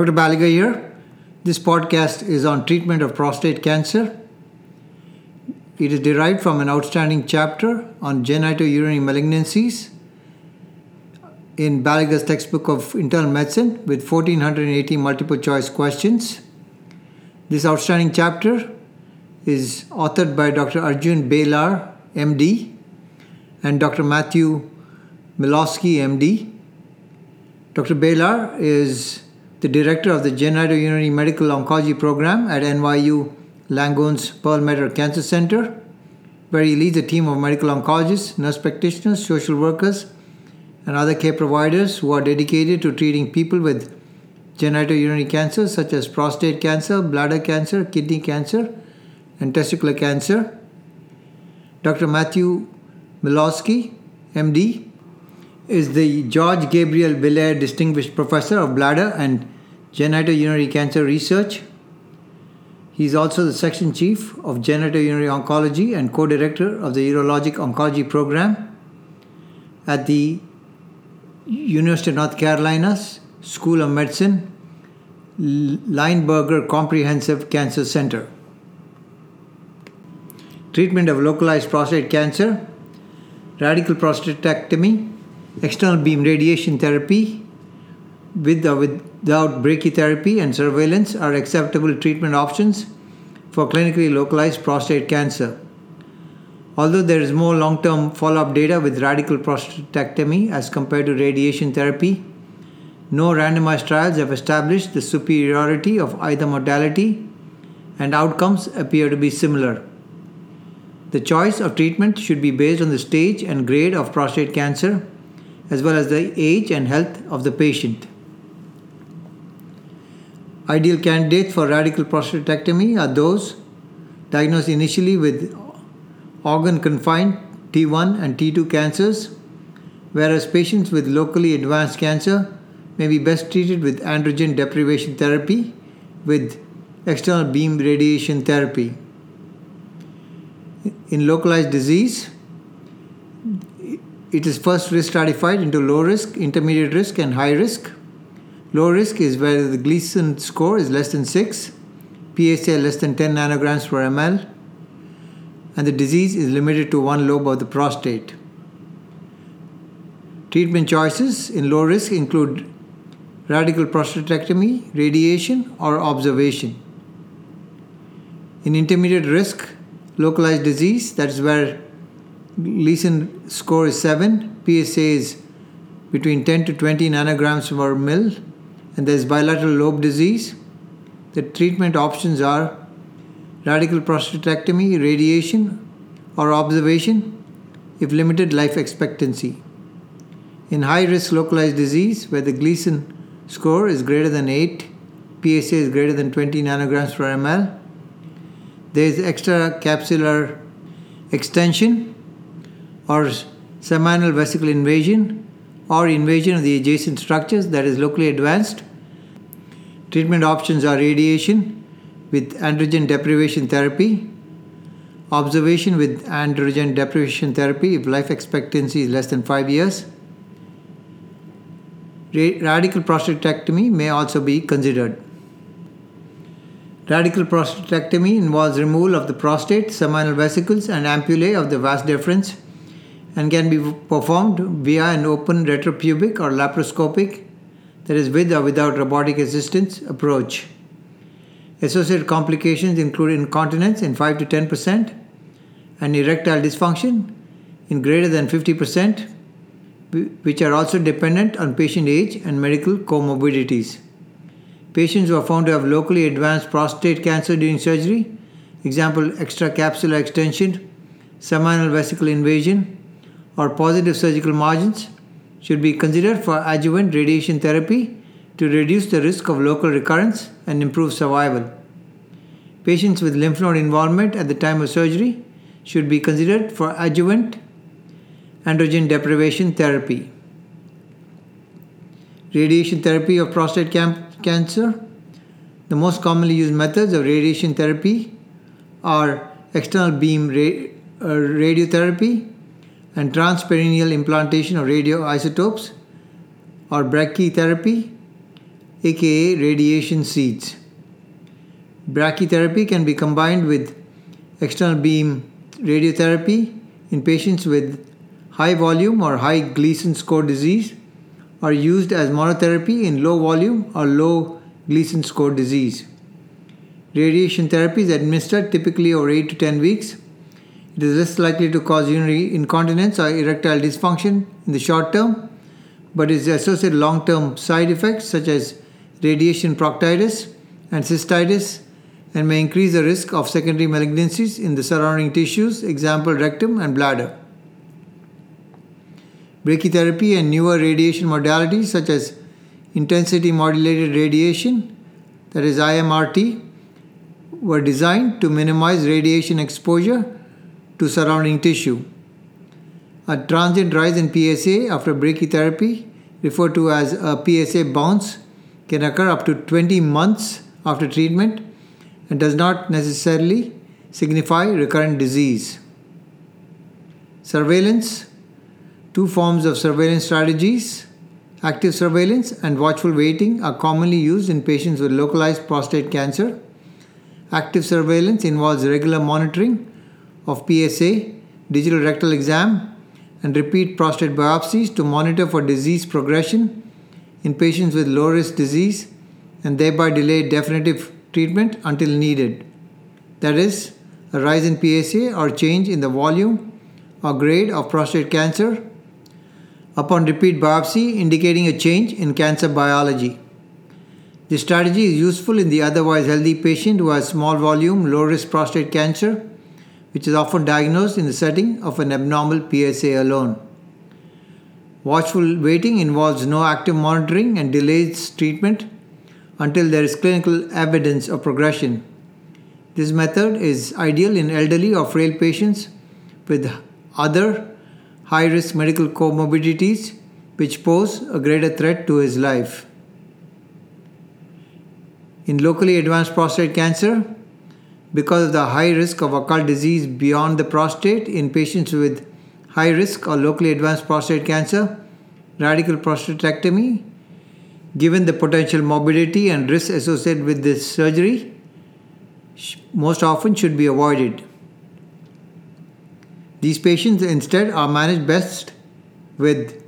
Dr. Baliga here. This podcast is on treatment of prostate cancer. It is derived from an outstanding chapter on genitourinary malignancies in Baliga's textbook of internal medicine with 1480 multiple choice questions. This outstanding chapter is authored by Dr. Arjun Balar, MD, and Dr. Matthew Milowsky, MD. Dr. Balar is the director of the Genitourinary Medical Oncology Program at NYU Langone's Perlmutter Cancer Center, where he leads a team of medical oncologists, nurse practitioners, social workers, and other care providers who are dedicated to treating people with genitourinary cancers such as prostate cancer, bladder cancer, kidney cancer, and testicular cancer. Dr. Matthew Milowsky, MD, is the George Gabriel Villiers Distinguished Professor of Bladder and Genitourinary Cancer Research. He is also the Section Chief of Genitourinary Oncology and co director of the Urologic Oncology Program at the University of North Carolina's School of Medicine, Lineberger Comprehensive Cancer Center. Treatment of localized prostate cancer, radical prostatectomy, external beam radiation therapy with or without brachytherapy and surveillance are acceptable treatment options for clinically localized prostate cancer. Although there is more long term follow up data with radical prostatectomy as compared to radiation therapy, no randomized trials have established the superiority of either modality, and outcomes appear to be similar. The choice of treatment should be based on the stage and grade of prostate cancer as well as the age and health of the patient. Ideal candidates for radical prostatectomy are those diagnosed initially with organ confined T1 and T2 cancers, whereas patients with locally advanced cancer may be best treated with androgen deprivation therapy with external beam radiation therapy. In localized disease, it is first risk stratified into low risk, intermediate risk, and high risk. Low risk is where the Gleason score is less than 6, PSA less than 10 nanograms per ml, and the disease is limited to one lobe of the prostate. Treatment choices in low risk include radical prostatectomy, radiation, or observation. In intermediate risk, localized disease, that is where Gleason score is 7, PSA is between 10 to 20 nanograms per mil, and there is bilateral lobe disease. The treatment options are radical prostatectomy, radiation, or observation if limited life expectancy. In high risk localized disease, where the Gleason score is greater than 8, PSA is greater than 20 nanograms per ml, there is extracapsular extension or seminal vesicle invasion or invasion of the adjacent structures that is locally advanced. Treatment options are radiation with androgen deprivation therapy, observation with androgen deprivation therapy if life expectancy is less than 5 years. Radical prostatectomy may also be considered. Radical prostatectomy involves removal of the prostate, seminal vesicles, and ampullae of the vas deferens and can be performed via an open retropubic or laparoscopic, that is, with or without robotic assistance approach. Associated complications include incontinence in 5 to 10% and erectile dysfunction in greater than 50%, which are also dependent on patient age and medical comorbidities. Patients who are found to have locally advanced prostate cancer during surgery, example extracapsular extension, seminal vesicle invasion, or positive surgical margins should be considered for adjuvant radiation therapy to reduce the risk of local recurrence and improve survival. Patients with lymph node involvement at the time of surgery should be considered for adjuvant androgen deprivation therapy. Radiation therapy of prostate cam- cancer. The most commonly used methods of radiation therapy are external beam ra- uh, radiotherapy, and transperineal implantation of radioisotopes or brachytherapy aka radiation seeds. Brachytherapy can be combined with external beam radiotherapy in patients with high volume or high Gleason score disease or used as monotherapy in low volume or low Gleason score disease. Radiation therapy is administered typically over 8 to 10 weeks. Is less likely to cause urinary incontinence or erectile dysfunction in the short term, but is associated long term side effects such as radiation proctitis and cystitis and may increase the risk of secondary malignancies in the surrounding tissues, example rectum and bladder. Brachytherapy and newer radiation modalities such as intensity modulated radiation, that is IMRT, were designed to minimize radiation exposure to surrounding tissue. A transient rise in PSA after brachytherapy, referred to as a PSA bounce, can occur up to 20 months after treatment and does not necessarily signify recurrent disease. Surveillance Two forms of surveillance strategies active surveillance and watchful waiting are commonly used in patients with localized prostate cancer. Active surveillance involves regular monitoring of PSA, digital rectal exam, and repeat prostate biopsies to monitor for disease progression in patients with low risk disease and thereby delay definitive treatment until needed. That is, a rise in PSA or change in the volume or grade of prostate cancer upon repeat biopsy indicating a change in cancer biology. This strategy is useful in the otherwise healthy patient who has small volume, low risk prostate cancer, which is often diagnosed in the setting of an abnormal PSA alone. Watchful waiting involves no active monitoring and delays treatment until there is clinical evidence of progression. This method is ideal in elderly or frail patients with other high risk medical comorbidities which pose a greater threat to his life. In locally advanced prostate cancer, because of the high risk of occult disease beyond the prostate in patients with high risk or locally advanced prostate cancer, radical prostatectomy, given the potential morbidity and risk associated with this surgery, most often should be avoided. These patients instead are managed best with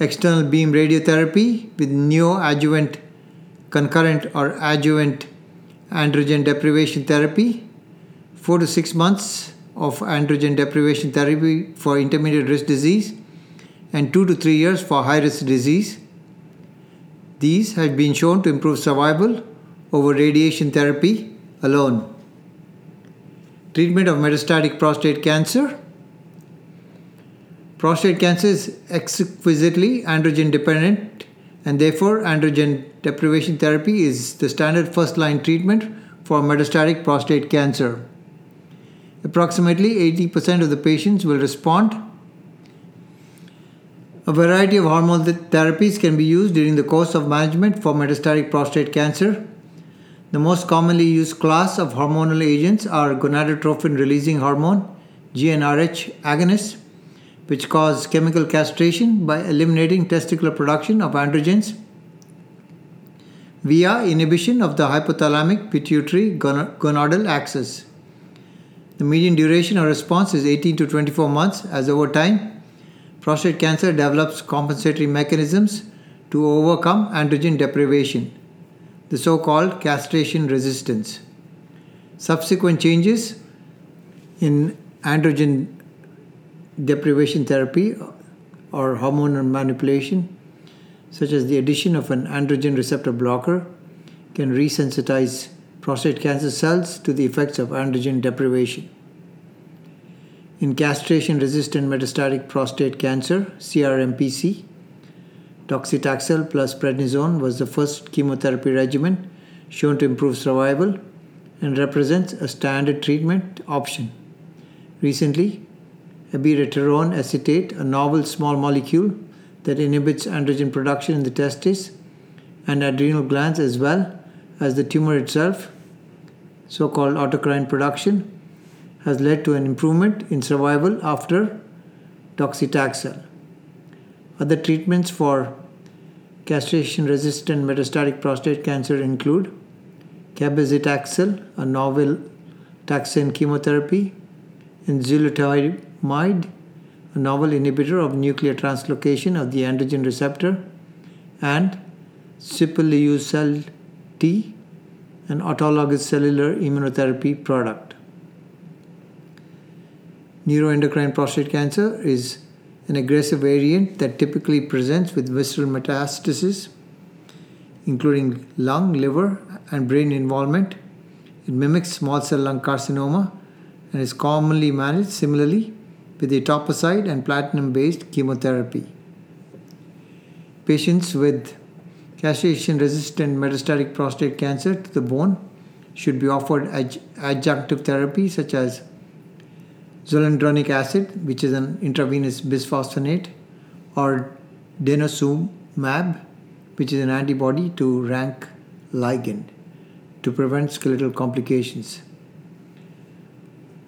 external beam radiotherapy with neoadjuvant concurrent or adjuvant androgen deprivation therapy, four to six months of androgen deprivation therapy for intermediate risk disease, and two to three years for high risk disease. These have been shown to improve survival over radiation therapy alone. Treatment of metastatic prostate cancer. Prostate cancer is exquisitely androgen dependent and therefore androgen deprivation therapy is the standard first line treatment for metastatic prostate cancer. Approximately 80% of the patients will respond. A variety of hormone therapies can be used during the course of management for metastatic prostate cancer. The most commonly used class of hormonal agents are gonadotropin releasing hormone, GnRH agonists, which cause chemical castration by eliminating testicular production of androgens via inhibition of the hypothalamic pituitary gonadal axis. The median duration of response is 18 to 24 months, as over time, prostate cancer develops compensatory mechanisms to overcome androgen deprivation, the so called castration resistance. Subsequent changes in androgen deprivation therapy or hormonal manipulation, such as the addition of an androgen receptor blocker, can resensitize prostate cancer cells to the effects of androgen deprivation. In castration resistant metastatic prostate cancer, CRMPC, docetaxel plus prednisone was the first chemotherapy regimen shown to improve survival and represents a standard treatment option. Recently, abiraterone acetate, a novel small molecule that inhibits androgen production in the testes and adrenal glands as well as the tumor itself, so called autocrine production, has led to an improvement in survival after docetaxel. Other treatments for castration resistant metastatic prostate cancer include cabazitaxel, a novel taxane chemotherapy, enzalutamide, a novel inhibitor of nuclear translocation of the androgen receptor, and sipuleucel T, an autologous cellular immunotherapy product. Neuroendocrine prostate cancer is an aggressive variant that typically presents with visceral metastasis, including lung, liver, and brain involvement. It mimics small cell lung carcinoma and is commonly managed similarly with etoposide and platinum based chemotherapy. Patients with castration resistant metastatic prostate cancer to the bone should be offered adjunctive therapy such as zoledronic acid, which is an intravenous bisphosphonate, or denosumab, which is an antibody to rank ligand to prevent skeletal complications.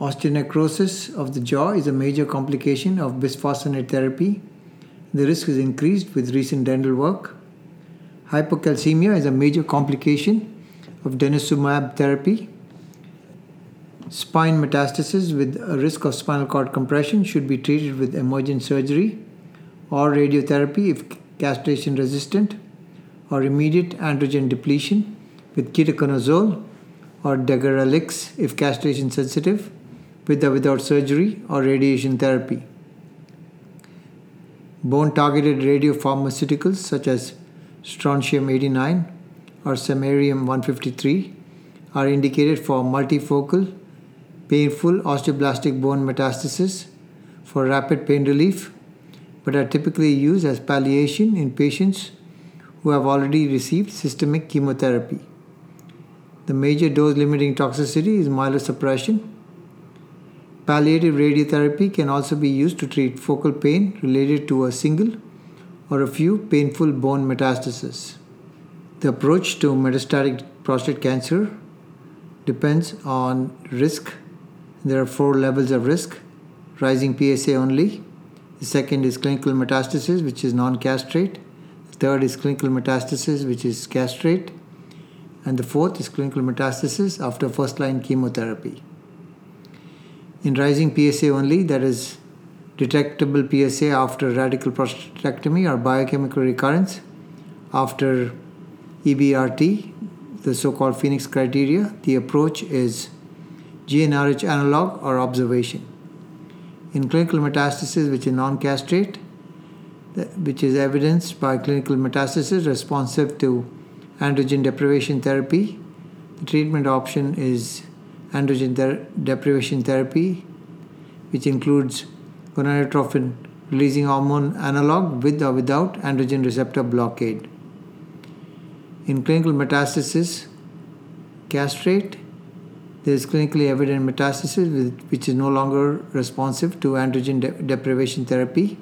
Osteonecrosis of the jaw is a major complication of bisphosphonate therapy. The risk is increased with recent dental work. Hypocalcemia is a major complication of denosumab therapy. Spine metastasis with a risk of spinal cord compression should be treated with emergent surgery or radiotherapy if castration resistant or immediate androgen depletion with ketoconazole or degarelix if castration sensitive with or without surgery or radiation therapy. Bone targeted radiopharmaceuticals such as strontium 89 or samarium 153 are indicated for multifocal, painful osteoblastic bone metastasis for rapid pain relief, but are typically used as palliation in patients who have already received systemic chemotherapy. The major dose limiting toxicity is myelosuppression Palliative radiotherapy can also be used to treat focal pain related to a single or a few painful bone metastases. The approach to metastatic prostate cancer depends on risk. There are four levels of risk rising PSA only. The second is clinical metastasis, which is non castrate. The third is clinical metastasis, which is castrate. And the fourth is clinical metastasis after first line chemotherapy. In rising PSA only, that is detectable PSA after radical prostatectomy or biochemical recurrence after EBRT, the so called Phoenix criteria, the approach is GnRH analog or observation. In clinical metastasis, which is non castrate, which is evidenced by clinical metastasis responsive to androgen deprivation therapy, the treatment option is androgen ther- deprivation therapy, which includes gonadotropin releasing hormone analog with or without androgen receptor blockade. In clinical metastasis, castrate, there is clinically evident metastasis which is no longer responsive to androgen de- deprivation therapy.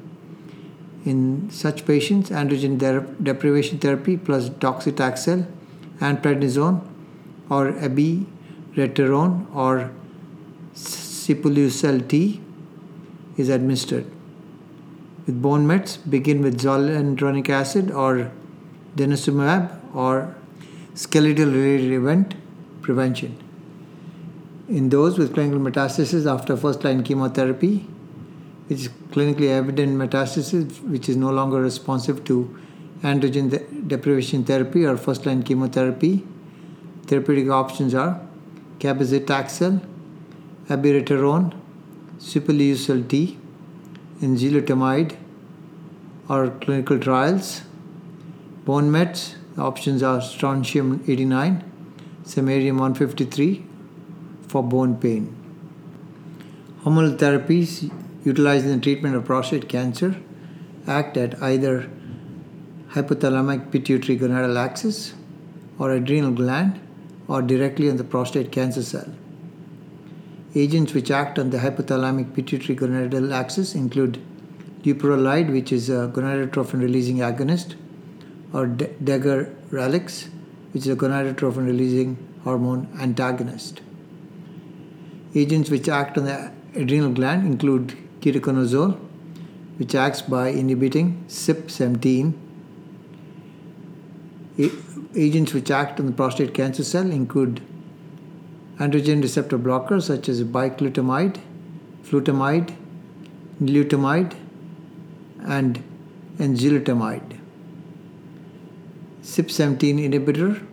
In such patients, androgen de- deprivation therapy plus docetaxel and prednisone or abi reteron or sipuleucel T is administered. With bone mets, begin with zoledronic acid or denosumab or skeletal related event prevention. In those with clinical metastasis after first line chemotherapy, which is clinically evident metastasis which is no longer responsive to androgen deprivation therapy or first line chemotherapy, therapeutic options are cabazitaxel, abiraterone, sipuleucel T, enzalutamide or clinical trials. Bone mets, options are strontium 89, samarium 153 for bone pain. Hormonal therapies utilized in the treatment of prostate cancer act at either hypothalamic pituitary gonadal axis or adrenal gland or directly on the prostate cancer cell. Agents which act on the hypothalamic pituitary gonadal axis include leuprolide, which is a gonadotropin releasing agonist, or degarelix, which is a gonadotropin releasing hormone antagonist. Agents which act on the adrenal gland include ketoconazole, which acts by inhibiting CYP17, Agents which act on the prostate cancer cell include androgen receptor blockers such as bicalutamide, flutamide, nilutamide, and enzalutamide. CYP17 inhibitor,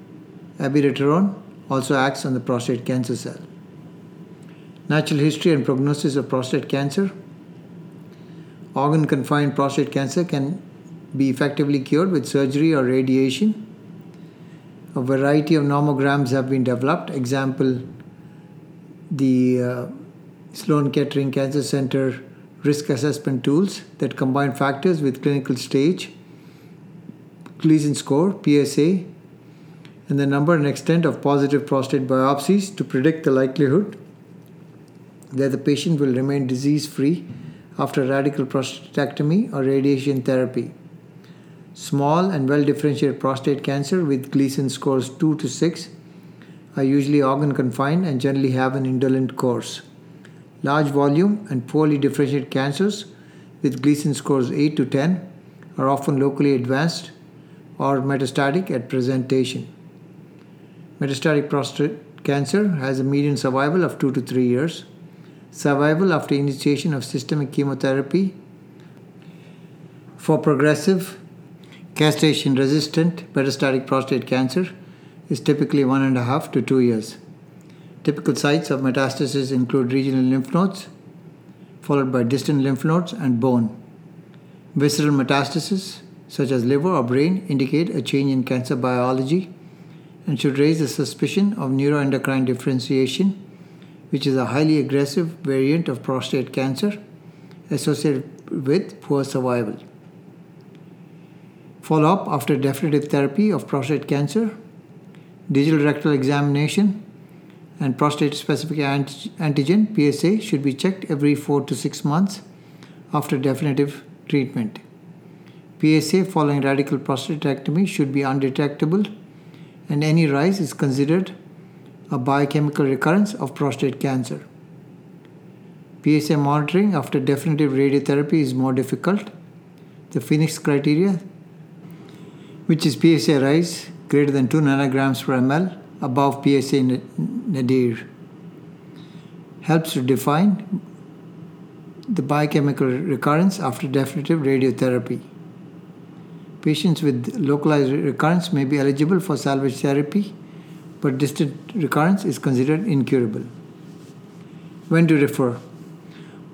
abiraterone, also acts on the prostate cancer cell. Natural history and prognosis of prostate cancer. Organ confined prostate cancer can be effectively cured with surgery or radiation. A variety of nomograms have been developed. Example, the uh, Sloan Kettering Cancer Center risk assessment tools that combine factors with clinical stage, Gleason score, PSA, and the number and extent of positive prostate biopsies to predict the likelihood that the patient will remain disease free after radical prostatectomy or radiation therapy. Small and well differentiated prostate cancer with Gleason scores 2 to 6 are usually organ confined and generally have an indolent course. Large volume and poorly differentiated cancers with Gleason scores 8 to 10 are often locally advanced or metastatic at presentation. Metastatic prostate cancer has a median survival of 2 to 3 years. Survival after initiation of systemic chemotherapy for progressive castration resistant metastatic prostate cancer is typically one and a half to two years. Typical sites of metastasis include regional lymph nodes, followed by distant lymph nodes and bone. Visceral metastases, such as liver or brain, indicate a change in cancer biology and should raise the suspicion of neuroendocrine differentiation, which is a highly aggressive variant of prostate cancer associated with poor survival. Follow up after definitive therapy of prostate cancer, digital rectal examination, and prostate specific antigen PSA should be checked every 4 to 6 months after definitive treatment. PSA following radical prostatectomy should be undetectable and any rise is considered a biochemical recurrence of prostate cancer. PSA monitoring after definitive radiotherapy is more difficult. The Phoenix criteria, which is PSA rise greater than 2 nanograms per ml, above PSA nadir helps to define the biochemical recurrence after definitive radiotherapy. Patients with localized recurrence may be eligible for salvage therapy, but distant recurrence is considered incurable. When to refer?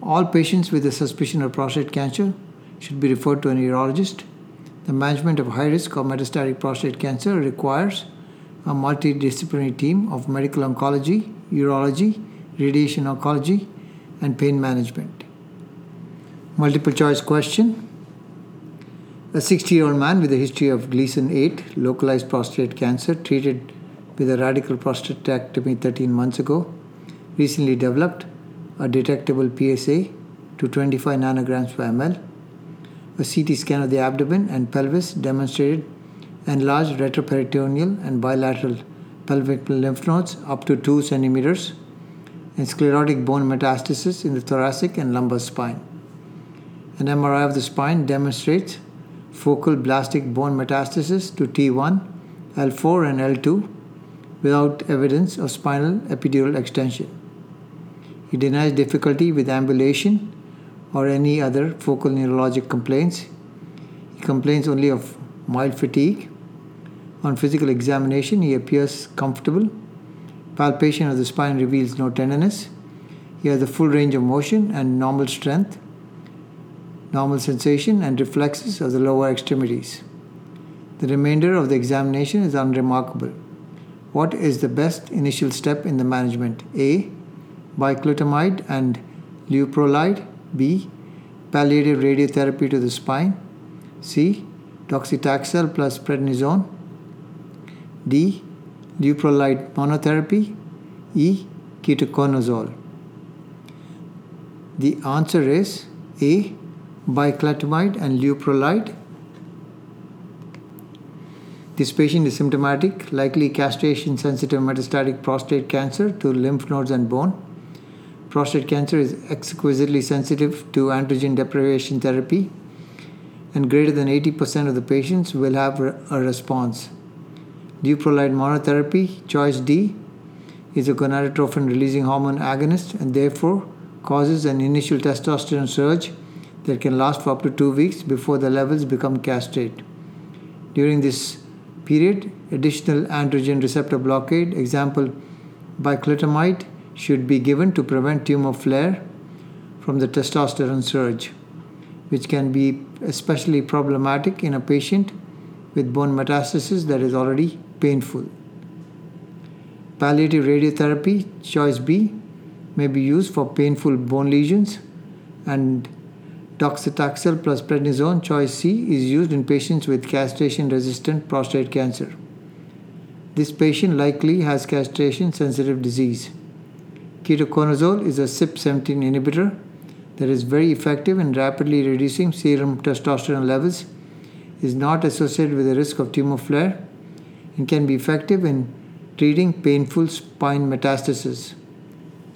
All patients with a suspicion of prostate cancer should be referred to a urologist. The management of high risk or metastatic prostate cancer requires a multidisciplinary team of medical oncology, urology, radiation oncology, and pain management. Multiple choice question. A 60 year old man with a history of Gleason 8 localized prostate cancer treated with a radical prostatectomy 13 months ago recently developed a detectable PSA to 25 nanograms per ml. A CT scan of the abdomen and pelvis demonstrated enlarged retroperitoneal and bilateral pelvic lymph nodes up to 2 centimeters, and sclerotic bone metastasis in the thoracic and lumbar spine. An MRI of the spine demonstrates focal blastic bone metastasis to T1, L4, and L2 without evidence of spinal epidural extension. He denies difficulty with ambulation or any other focal neurologic complaints. He complains only of mild fatigue on physical examination, he appears comfortable. Palpation of the spine reveals no tenderness. He has a full range of motion and normal strength, normal sensation, and reflexes of the lower extremities. The remainder of the examination is unremarkable. What is the best initial step in the management? A. Bicalutamide and leuprolide. B. Palliative radiotherapy to the spine. C. Docetaxel plus prednisone. D. Leuprolide monotherapy. E. Ketoconazole. The answer is A. Bicalutamide and leuprolide. This patient is symptomatic, likely castration sensitive metastatic prostate cancer to lymph nodes and bone. Prostate cancer is exquisitely sensitive to androgen deprivation therapy, and greater than 80% of the patients will have a response. Leuprolide monotherapy, choice D, is a gonadotropin releasing hormone agonist and therefore causes an initial testosterone surge that can last for up to two weeks before the levels become castrate. During this period, additional androgen receptor blockade, example bicalutamide, should be given to prevent tumor flare from the testosterone surge, which can be especially problematic in a patient with bone metastasis that is already painful. Palliative radiotherapy, choice B, may be used for painful bone lesions, and docetaxel plus prednisone, choice C, is used in patients with castration resistant prostate cancer. This patient likely has castration sensitive disease. Ketoconazole is a CYP17 inhibitor that is very effective in rapidly reducing serum testosterone levels, is not associated with the risk of tumor flare, and can be effective in treating painful spine metastasis.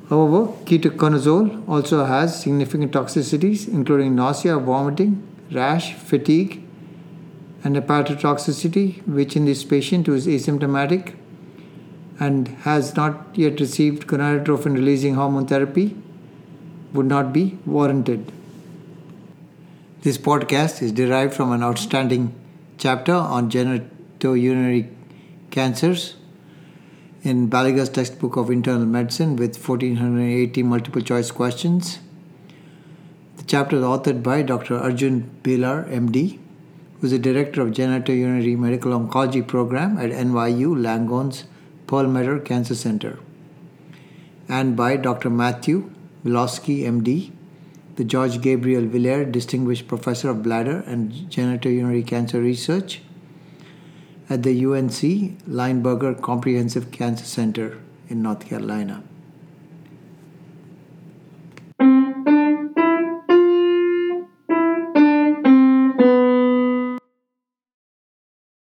However, ketoconazole also has significant toxicities, including nausea, vomiting, rash, fatigue, and hepatotoxicity, which in this patient who is asymptomatic and has not yet received gonadotropin releasing hormone therapy would not be warranted. This podcast is derived from an outstanding chapter on genitourinary cancers in Baliga's textbook of internal medicine with 1480 multiple choice questions. The chapter is authored by Dr. Arjun Balar, MD, who is the director of genitourinary medical oncology program at NYU Langone's Perlmutter Cancer Center, and by Dr. Matthew Vilosky, MD, the George Gabriel Villiers Distinguished Professor of Bladder and Genitourinary Cancer Research at the UNC Lineberger Comprehensive Cancer Center in North Carolina.